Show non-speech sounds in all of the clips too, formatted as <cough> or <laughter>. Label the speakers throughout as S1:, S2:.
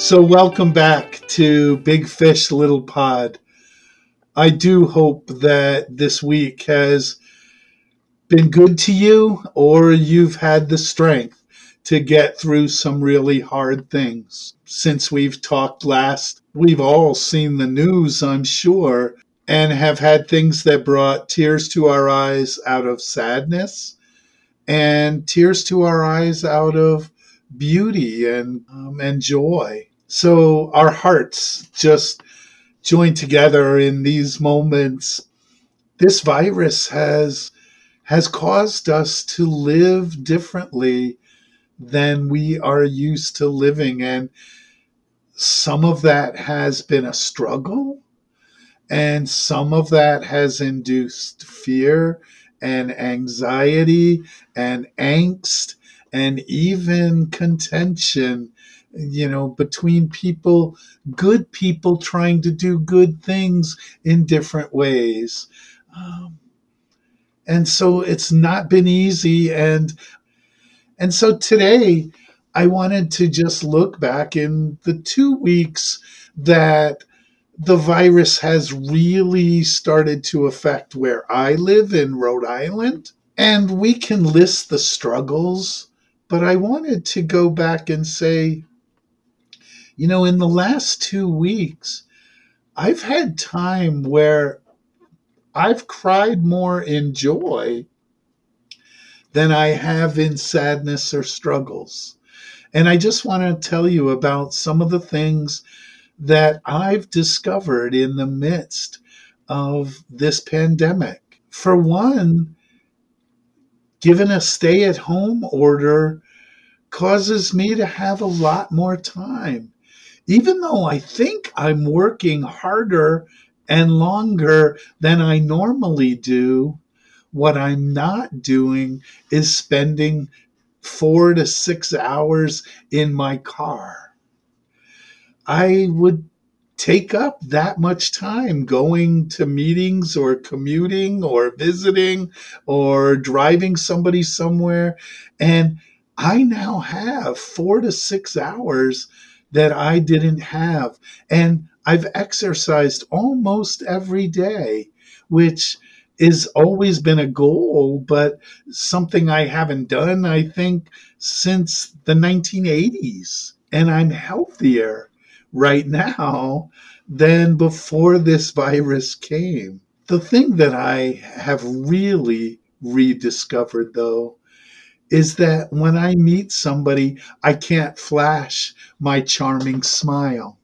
S1: So, welcome back to Big Fish Little Pod. I do hope that this week has been good to you or you've had the strength to get through some really hard things. Since we've talked last, we've all seen the news, I'm sure, and have had things that brought tears to our eyes out of sadness and tears to our eyes out of beauty and um, and joy. So our hearts just join together in these moments. This virus has has caused us to live differently than we are used to living and some of that has been a struggle and some of that has induced fear and anxiety and angst and even contention you know, between people, good people trying to do good things in different ways. Um, and so it's not been easy. And, and so today I wanted to just look back in the two weeks that the virus has really started to affect where I live in Rhode Island. And we can list the struggles, but I wanted to go back and say, you know, in the last two weeks, I've had time where I've cried more in joy than I have in sadness or struggles. And I just want to tell you about some of the things that I've discovered in the midst of this pandemic. For one, given a stay at home order causes me to have a lot more time even though I think I'm working harder and longer than I normally do, what I'm not doing is spending four to six hours in my car. I would take up that much time going to meetings or commuting or visiting or driving somebody somewhere. And I now have four to six hours that I didn't have. And I've exercised almost every day, which is always been a goal, but something I haven't done, I think, since the 1980s. And I'm healthier right now than before this virus came. The thing that I have really rediscovered, though, is that when I meet somebody, I can't flash my charming smile.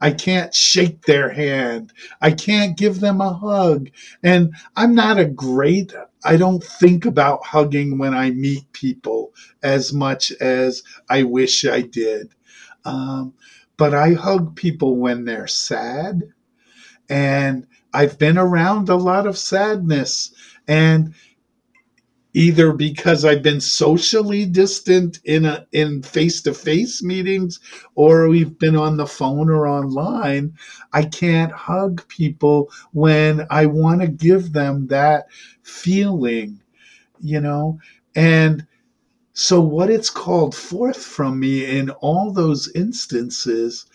S1: I can't shake their hand. I can't give them a hug. And I'm not a great, I don't think about hugging when I meet people as much as I wish I did. Um, but I hug people when they're sad. And I've been around a lot of sadness. And either because I've been socially distant in a, in face-to-face meetings or we've been on the phone or online, I can't hug people when I want to give them that feeling, you know? And so what it's called forth from me in all those instances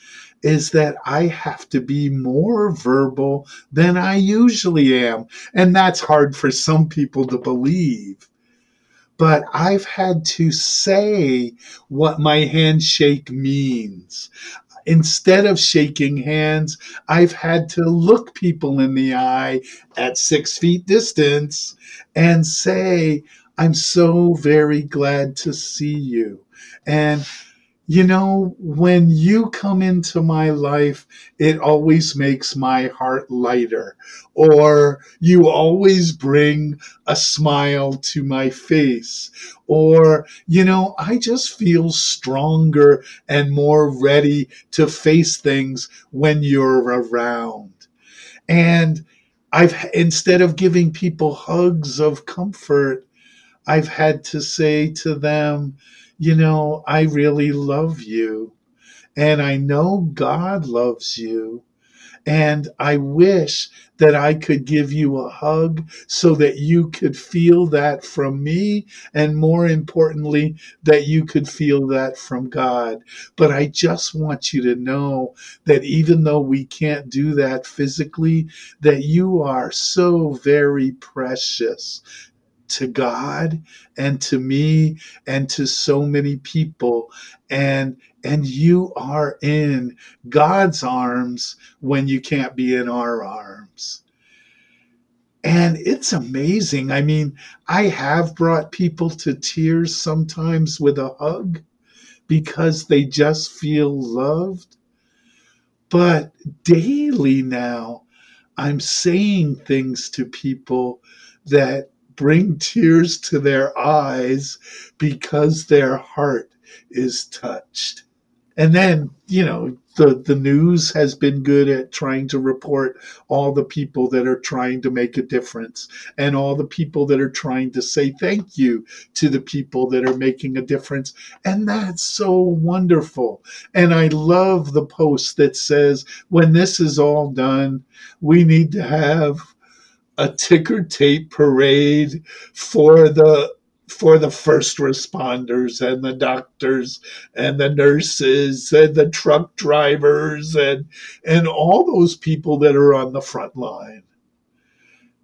S1: is that I have to be more verbal than I usually am. And that's hard for some people to believe. But I've had to say what my handshake means. Instead of shaking hands, I've had to look people in the eye at six feet distance and say, I'm so very glad to see you. And you know, when you come into my life, it always makes my heart lighter, or you always bring a smile to my face, or, you know, I just feel stronger and more ready to face things when you're around. And I've, instead of giving people hugs of comfort, I've had to say to them, you know, I really love you. And I know God loves you. And I wish that I could give you a hug so that you could feel that from me. And more importantly, that you could feel that from God. But I just want you to know that even though we can't do that physically, that you are so very precious to God and to me and to so many people and and you are in God's arms when you can't be in our arms. And it's amazing. I mean, I have brought people to tears sometimes with a hug because they just feel loved. But daily now, I'm saying things to people that bring tears to their eyes because their heart is touched. And then, you know, the, the news has been good at trying to report all the people that are trying to make a difference and all the people that are trying to say thank you to the people that are making a difference. And that's so wonderful. And I love the post that says, when this is all done, we need to have a ticker tape parade for the for the first responders and the doctors and the nurses and the truck drivers and and all those people that are on the front line.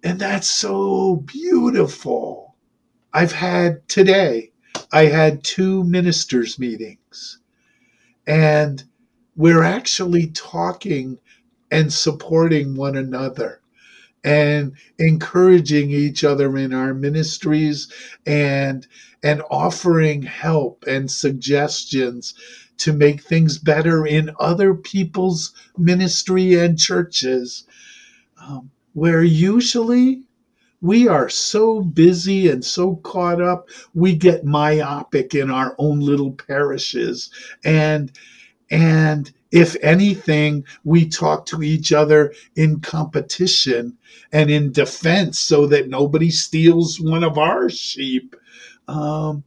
S1: And that's so beautiful. I've had today, I had two ministers meetings and we're actually talking and supporting one another and encouraging each other in our ministries and and offering help and suggestions to make things better in other people's ministry and churches. Um, where usually we are so busy and so caught up we get myopic in our own little parishes and and if anything, we talk to each other in competition and in defense so that nobody steals one of our sheep. Um,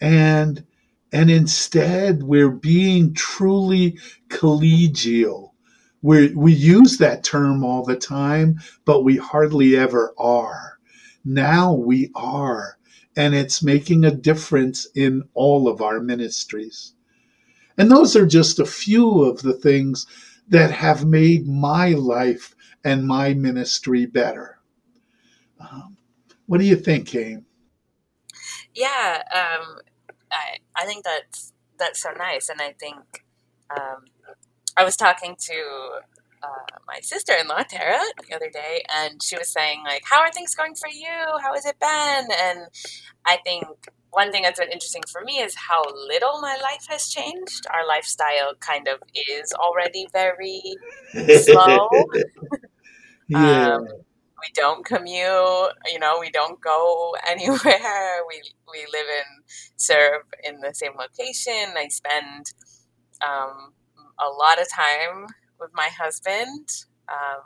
S1: and and instead, we're being truly collegial. We we use that term all the time, but we hardly ever are. Now we are, and it's making a difference in all of our ministries. And those are just a few of the things that have made my life and my ministry better. Um, what do you think, Aim?
S2: Yeah, um, I I think that's that's so nice, and I think um, I was talking to uh, my sister-in-law Tara the other day, and she was saying like, "How are things going for you? How has it been?" And I think one thing that's been interesting for me is how little my life has changed. Our lifestyle kind of is already very slow. <laughs> yeah. Um, we don't commute, you know, we don't go <laughs> anywhere. We we live and serve in the same location. I spend um, a lot of time with my husband. Um,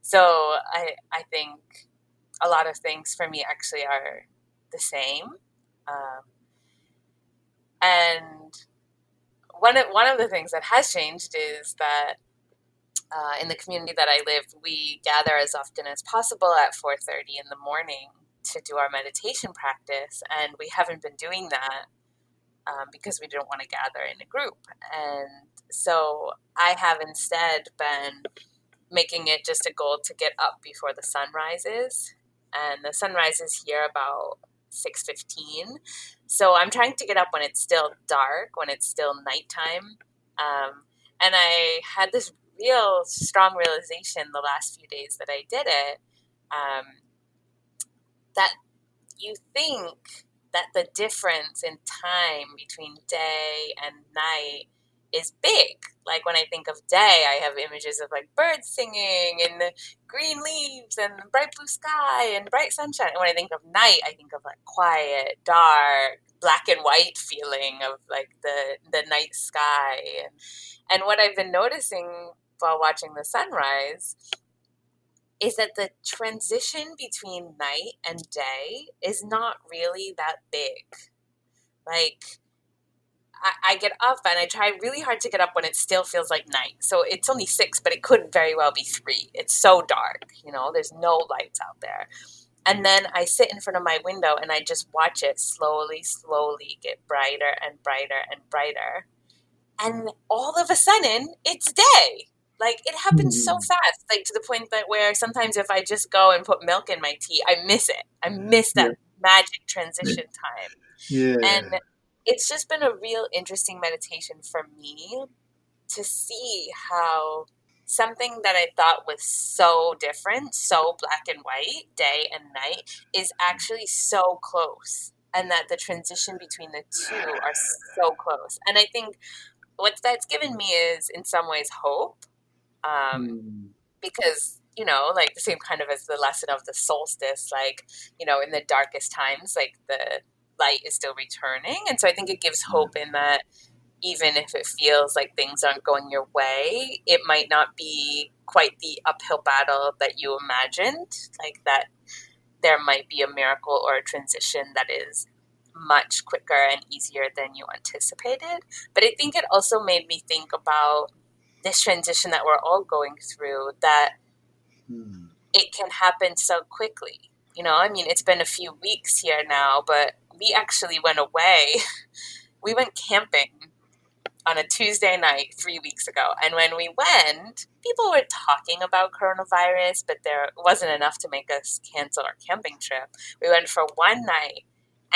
S2: so I I think a lot of things for me actually are the same. Um, and one of, one of the things that has changed is that uh, in the community that I live, we gather as often as possible at 4:30 in the morning to do our meditation practice, and we haven't been doing that um, because we didn't want to gather in a group. And so I have instead been making it just a goal to get up before the sun rises, and the sun rises here about 6.15 so i'm trying to get up when it's still dark when it's still nighttime. Um, and i had this real strong realization the last few days that i did it. Um, that you think that the difference in time between day and night is big. Like when I think of day, I have images of like birds singing and the green leaves and bright blue sky and bright sunshine. And when I think of night, I think of like quiet, dark, black and white feeling of like the the night sky. And, and what I've been noticing while watching the sunrise is that the transition between night and day is not really that big. Like I, I get up and I try really hard to get up when it still feels like night. So it's only six, but it could very well be three. It's so dark, you know, there's no lights out there. And then I sit in front of my window and I just watch it slowly, slowly get brighter and brighter and brighter. And all of a sudden, it's day. Like it happens so mm. fast, like to the point that where sometimes if I just go and put milk in my tea, I miss it. I miss that yeah. magic transition time.
S1: Yeah.
S2: And it's just been a real interesting meditation for me to see how something that I thought was so different, so black and white, day and night, is actually so close. And that the transition between the two are so close. And I think what that's given me is, in some ways, hope. Um, mm. Because, you know, like the same kind of as the lesson of the solstice, like, you know, in the darkest times, like the light is still returning. And so I think it gives hope in that even if it feels like things aren't going your way, it might not be quite the uphill battle that you imagined. Like that there might be a miracle or a transition that is much quicker and easier than you anticipated. But I think it also made me think about this transition that we're all going through that hmm. it can happen so quickly. You know, I mean, it's been a few weeks here now, but we actually went away. <laughs> we went camping on a Tuesday night three weeks ago. And when we went, people were talking about coronavirus, but there wasn't enough to make us cancel our camping trip. We went for one night.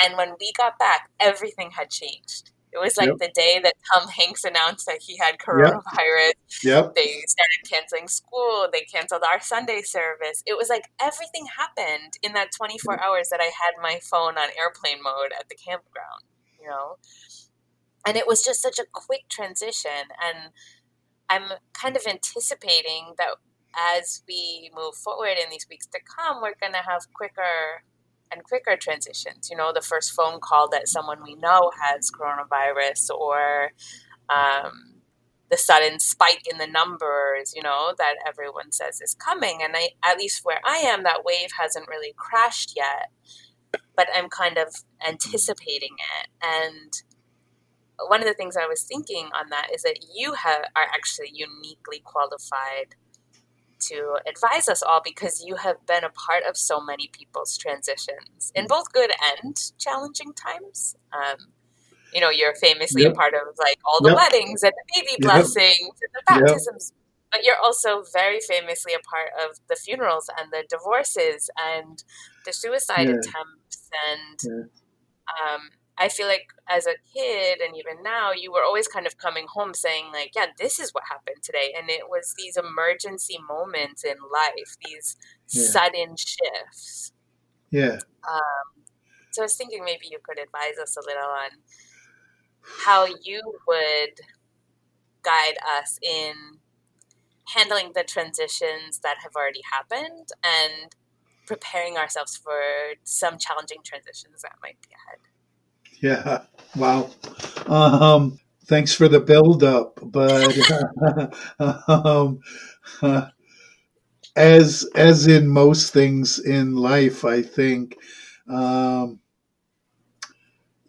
S2: And when we got back, everything had changed. It was like yep. the day that Tom Hanks announced that he had coronavirus.
S1: Yep.
S2: They started canceling school. They canceled our Sunday service. It was like everything happened in that 24 mm. hours that I had my phone on airplane mode at the campground, you know? And it was just such a quick transition. And I'm kind of anticipating that as we move forward in these weeks to come, we're going to have quicker and quicker transitions. You know, the first phone call that someone we know has coronavirus or um, the sudden spike in the numbers, you know, that everyone says is coming. And I, at least where I am, that wave hasn't really crashed yet, but I'm kind of anticipating it. And one of the things I was thinking on that is that you have, are actually uniquely qualified to advise us all because you have been a part of so many people's transitions in both good and challenging times. Um, you know, you're famously yep. a part of like all the yep. weddings and the baby blessings and the baptisms, but you're also very famously a part of the funerals and the divorces and the suicide yeah. attempts and yeah. um, I feel like as a kid and even now, you were always kind of coming home saying, like, yeah, this is what happened today. And it was these emergency moments in life, these yeah. sudden shifts.
S1: Yeah.
S2: Um, so I was thinking maybe you could advise us a little on how you would guide us in handling the transitions that have already happened and preparing ourselves for some challenging transitions that might be ahead. <laughs>
S1: Yeah. Wow. Um, thanks for the build up, but <laughs> um, uh, <laughs> as as in most things in life, I think um,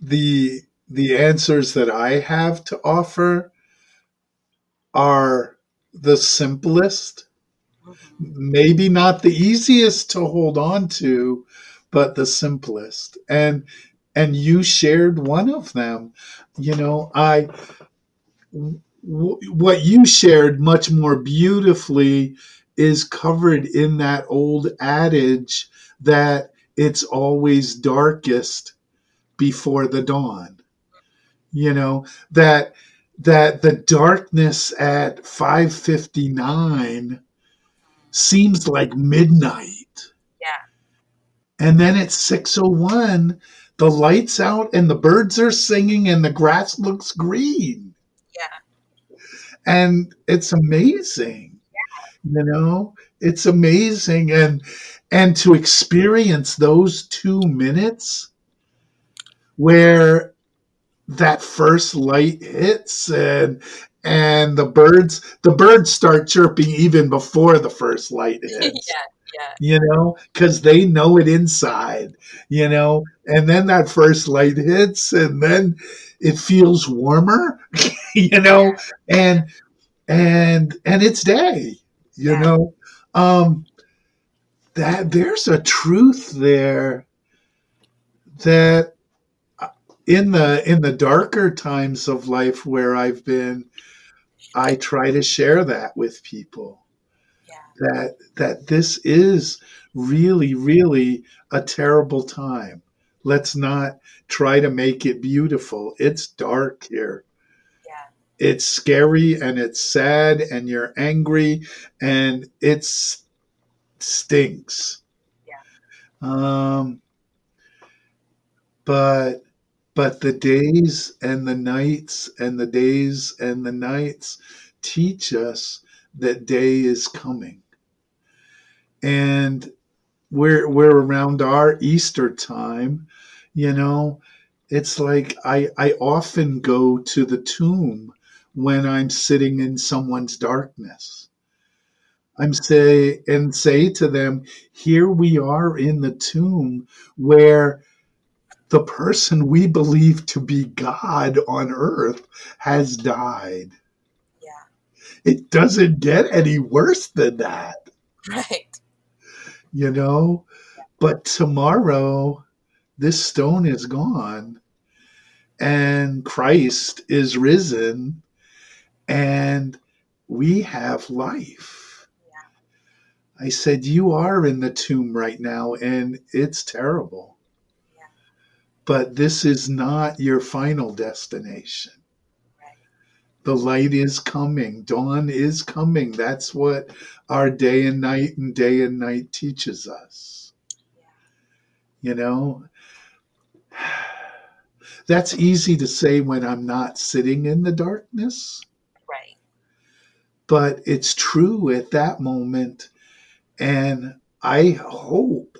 S1: the the answers that I have to offer are the simplest, maybe not the easiest to hold on to, but the simplest. And and you shared one of them. You know, I w- what you shared much more beautifully is covered in that old adage that it's always darkest before the dawn. You know, that that the darkness at 559 seems like midnight.
S2: Yeah.
S1: And then at 601 the lights out and the birds are singing and the grass looks green.
S2: Yeah.
S1: And it's amazing. Yeah. You know, it's amazing and and to experience those 2 minutes where that first light hits and and the birds the birds start chirping even before the first light <laughs> hits.
S2: yeah yeah.
S1: you know, because they know it inside, you know, and then that first light hits, and then it feels warmer, <laughs> you know, and and and it's day, you
S2: Yeah.
S1: know. Um that there's a truth there that uh, in the in the darker times of life where I've been, I try to share that with people. That that this is really really a terrible time. Let's not try to make it beautiful. It's dark here.
S2: Yeah.
S1: It's scary and it's sad and you're angry and it's stinks.
S2: Yeah.
S1: Um but but the days and the nights and the days and the nights teach us that day is coming. And we're we're around our Easter time, you know. It's like I I often go to the tomb when I'm sitting in someone's darkness. I'm say and say to them, here we are in the tomb where the person we believe to be God on earth has died.
S2: Yeah.
S1: It doesn't get any worse than that, <laughs>
S2: Right.
S1: You know? But tomorrow, this stone is gone and Christ is risen and we have life.
S2: Yeah.
S1: I said, You are in the tomb right now and it's terrible.
S2: Yeah.
S1: But this is not your final destination. The light is coming. Dawn is coming. That's what our day and night and day and night teaches us. You know? <sighs> That's easy to say when I'm not sitting in the darkness,
S2: Right.
S1: but it's true at that moment. And I hope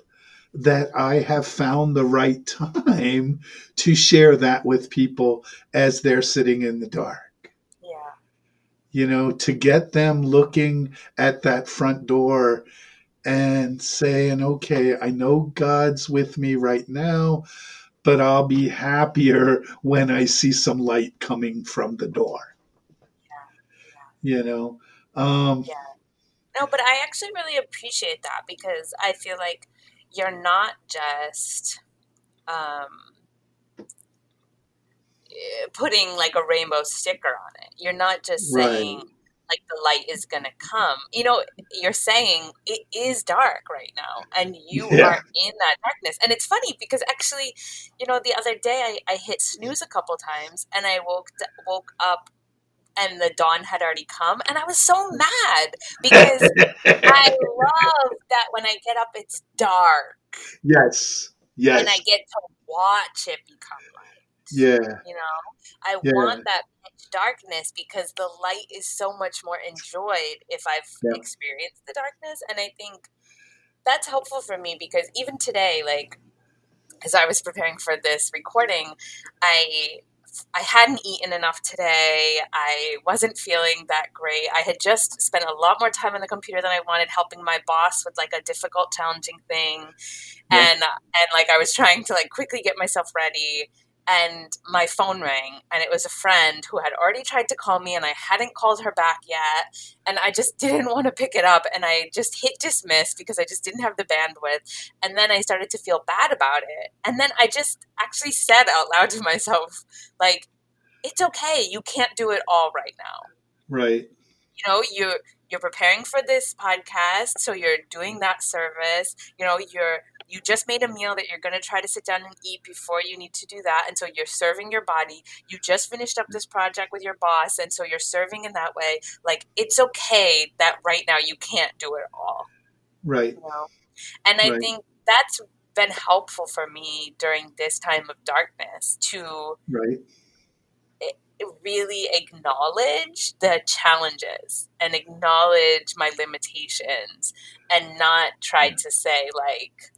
S1: that I have found the right <laughs> time to share that with people as they're sitting in the dark.
S2: Yeah.
S1: you know, to get them looking at that front door and saying, okay, I know God's with me right now, but I'll be happier when I see some light coming from the door. You know, um,
S2: Yeah. No, but I actually really appreciate that because I feel like you're not just um, putting like a rainbow sticker on it. You're not just
S1: Right.
S2: saying like the light is going to come. You know, you're saying it is dark right now and you
S1: Yeah.
S2: are in that darkness. And it's funny because actually, you know, the other day I, I hit snooze a couple times and I woke woke up and the dawn had already come and I was so mad because I <laughs> love that when I get up, it's dark
S1: yes, yes,
S2: and I get to watch it become light.
S1: Yeah,
S2: You know, I
S1: Yeah.
S2: want that pitch darkness because the light is so much more enjoyed if I've
S1: Yeah.
S2: experienced the darkness. And I think that's helpful for me because even today, like, as I was preparing for this recording, I I hadn't eaten enough today. I wasn't feeling that great. I had just spent a lot more time on the computer than I wanted, helping my boss with like a difficult, challenging thing,
S1: Yeah.
S2: and uh, and like I was trying to like quickly get myself ready. And my phone rang, and it was a friend who had already tried to call me, and I hadn't called her back yet. And I just <laughs> didn't want to pick it up, and I just hit dismiss because I just didn't have the bandwidth. And then I started to feel bad about it. And then I just actually said out loud <laughs> to myself, like, it's okay. You can't do it all right now.
S1: right,
S2: You know, you're you're preparing for this podcast, so you're doing that service. You know, you're you just made a meal that you're going to try to sit down and eat before you need to do that, and so you're serving your body. You just finished up this project with your boss, and so you're serving in that way. Like it's okay that right now you can't do it all
S1: right,
S2: you know and i
S1: Right.
S2: think that's been helpful for me during this time of darkness to
S1: right,
S2: really acknowledge the challenges and acknowledge my limitations and not try mm. to say like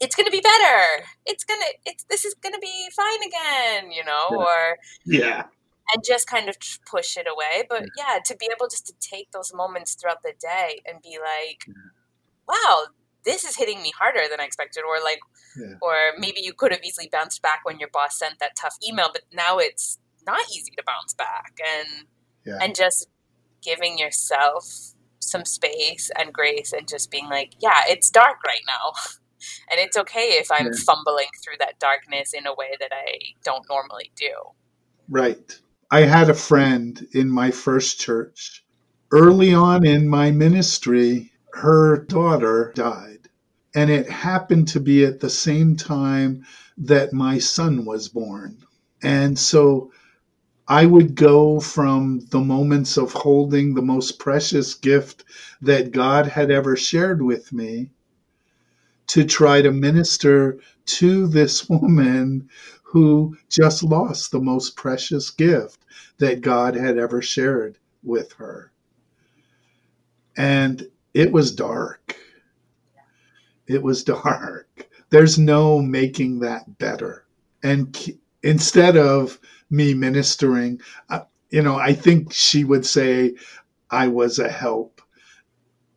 S2: it's going to be better. It's going to it's this is going to be fine again you know or
S1: yeah,
S2: and just kind of push it away. But yeah, to be able just to take those moments throughout the day and be like, wow, this is hitting me harder than I expected, or like,
S1: Yeah.
S2: or maybe you could have easily bounced back when your boss sent that tough email, but now it's not easy to bounce back, and
S1: Yeah.
S2: and just giving yourself some space and grace, and just being like, yeah, it's dark right now. <laughs> And it's okay if I'm
S1: Yeah.
S2: fumbling through that darkness in a way that I don't normally do.
S1: Right. I had a friend in my first church. Early on in my ministry, her daughter died. And it happened to be at the same time that my son was born. And so I would go from the moments of holding the most precious gift that God had ever shared with me to try to minister to this <laughs> woman who just lost the most precious gift that God had ever shared with her. And it was dark. It was dark. There's no making that better. And instead of me ministering, uh, you know, I think she would say I was a help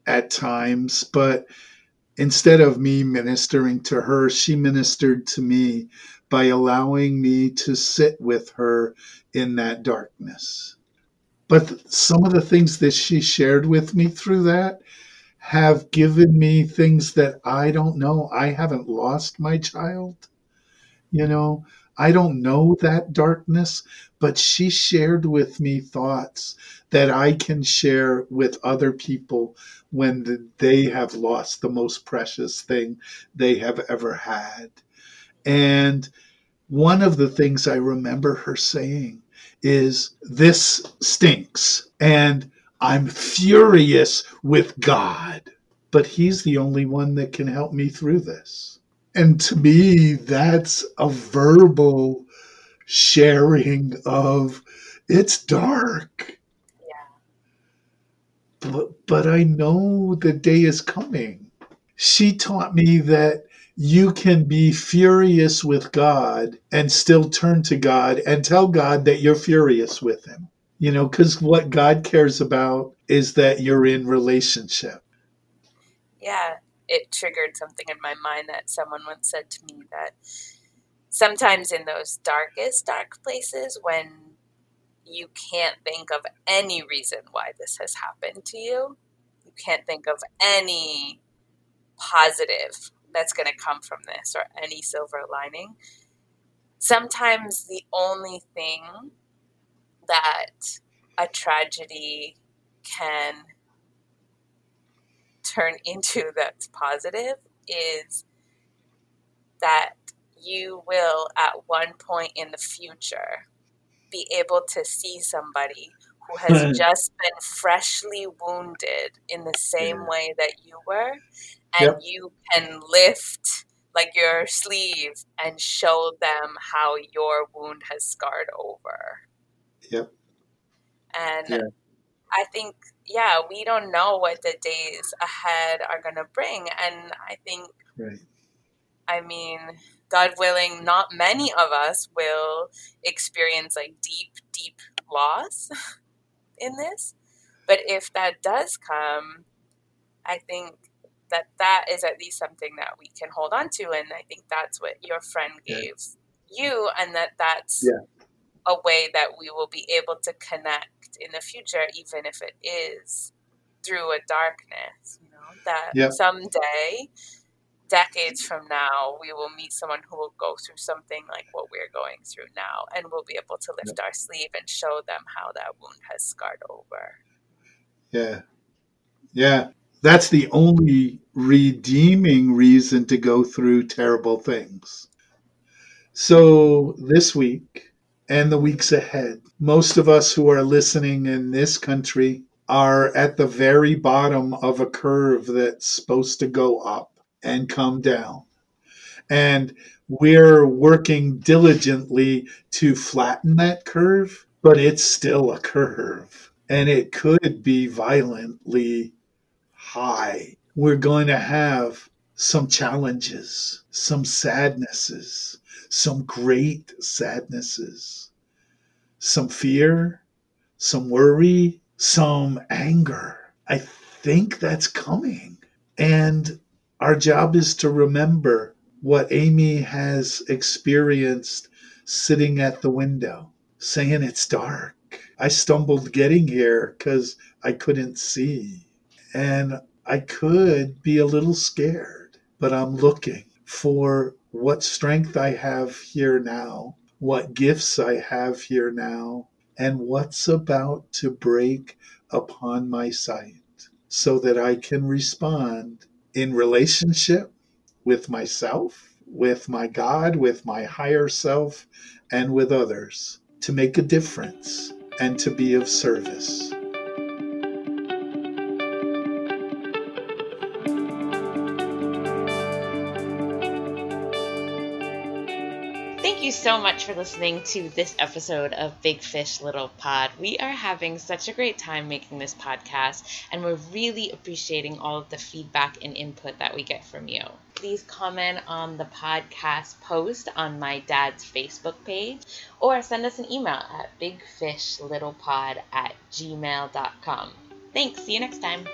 S1: at times, but instead of me ministering to her, she ministered to me by allowing me to sit with her in that darkness. But some of the things that she shared with me through that have given me things that I don't know. I haven't lost my child. You know, I don't know that darkness, but she shared with me thoughts that I can share with other people when they have lost the most precious thing they have ever had. And one of the things I remember her saying is, This stinks, and I'm furious with God, but He's the only one that can help me through this. And to me, that's a verbal sharing of it's dark,
S2: Yeah.
S1: but, but I know the day is coming. She taught me that you can be furious with God and still turn to God and tell God that you're furious with Him. You know, because what God cares about is that you're in relationship.
S2: Yeah, it triggered something in my mind that someone once said to me that sometimes in those darkest dark places when you can't think of any reason why this has happened to you, you can't think of any positive that's going to come from this or any silver lining. Sometimes the only thing that a tragedy can turn into <laughs> that's positive is that you will at one point in the future be able to see somebody who has <laughs> just been freshly wounded in the same way that you were and
S1: Yep.
S2: you can lift like your sleeve and show them how your wound has scarred over
S1: Yep.
S2: and
S1: Yeah.
S2: I think, yeah, we don't know what the days ahead are going to bring. And I think,
S1: Right.
S2: I mean, God willing, not many of us will experience like deep, deep loss <laughs> in this. But if that does come, I think that that is at least something that we can hold on to. And I think that's what your friend
S1: Yeah.
S2: gave you, and that that's
S1: Yeah.
S2: a way that we will be able to connect in the future, even if it is through a darkness. You know, that
S1: Yep.
S2: someday, decades from now, we will meet someone who will go through something like what we're going through now, and we'll be able to lift our sleeve and show them how that wound has scarred over.
S1: Yeah. Yeah. That's the only redeeming reason to go through terrible things. So this week and the weeks ahead, most of us who are listening in this country are at the very bottom of a curve that's supposed to go up and come down. And we're working diligently to flatten that curve, but it's still a curve and it could be violently high. We're going to have some challenges, some sadnesses, some great sadnesses, some fear, some worry, some anger. I think that's coming. And Our job is to remember what Amy has experienced sitting at the window, saying it's dark. I stumbled getting here because I couldn't see. And I could be a little scared, but I'm looking for what strength I have here now, what gifts I have here now, and what's about to break upon my sight so that I can respond in relationship with myself, with my God, with my higher self, and with others to make a difference and to be of service.
S2: So much for listening to this episode of Big Fish Little Pod. We are having such a great time making this podcast, and we're really appreciating all of the feedback and input that we get from you. Please comment on the podcast post on my dad's Facebook page or send us an email at bigfishlittlepod at gmail.com. Thanks. See you next time.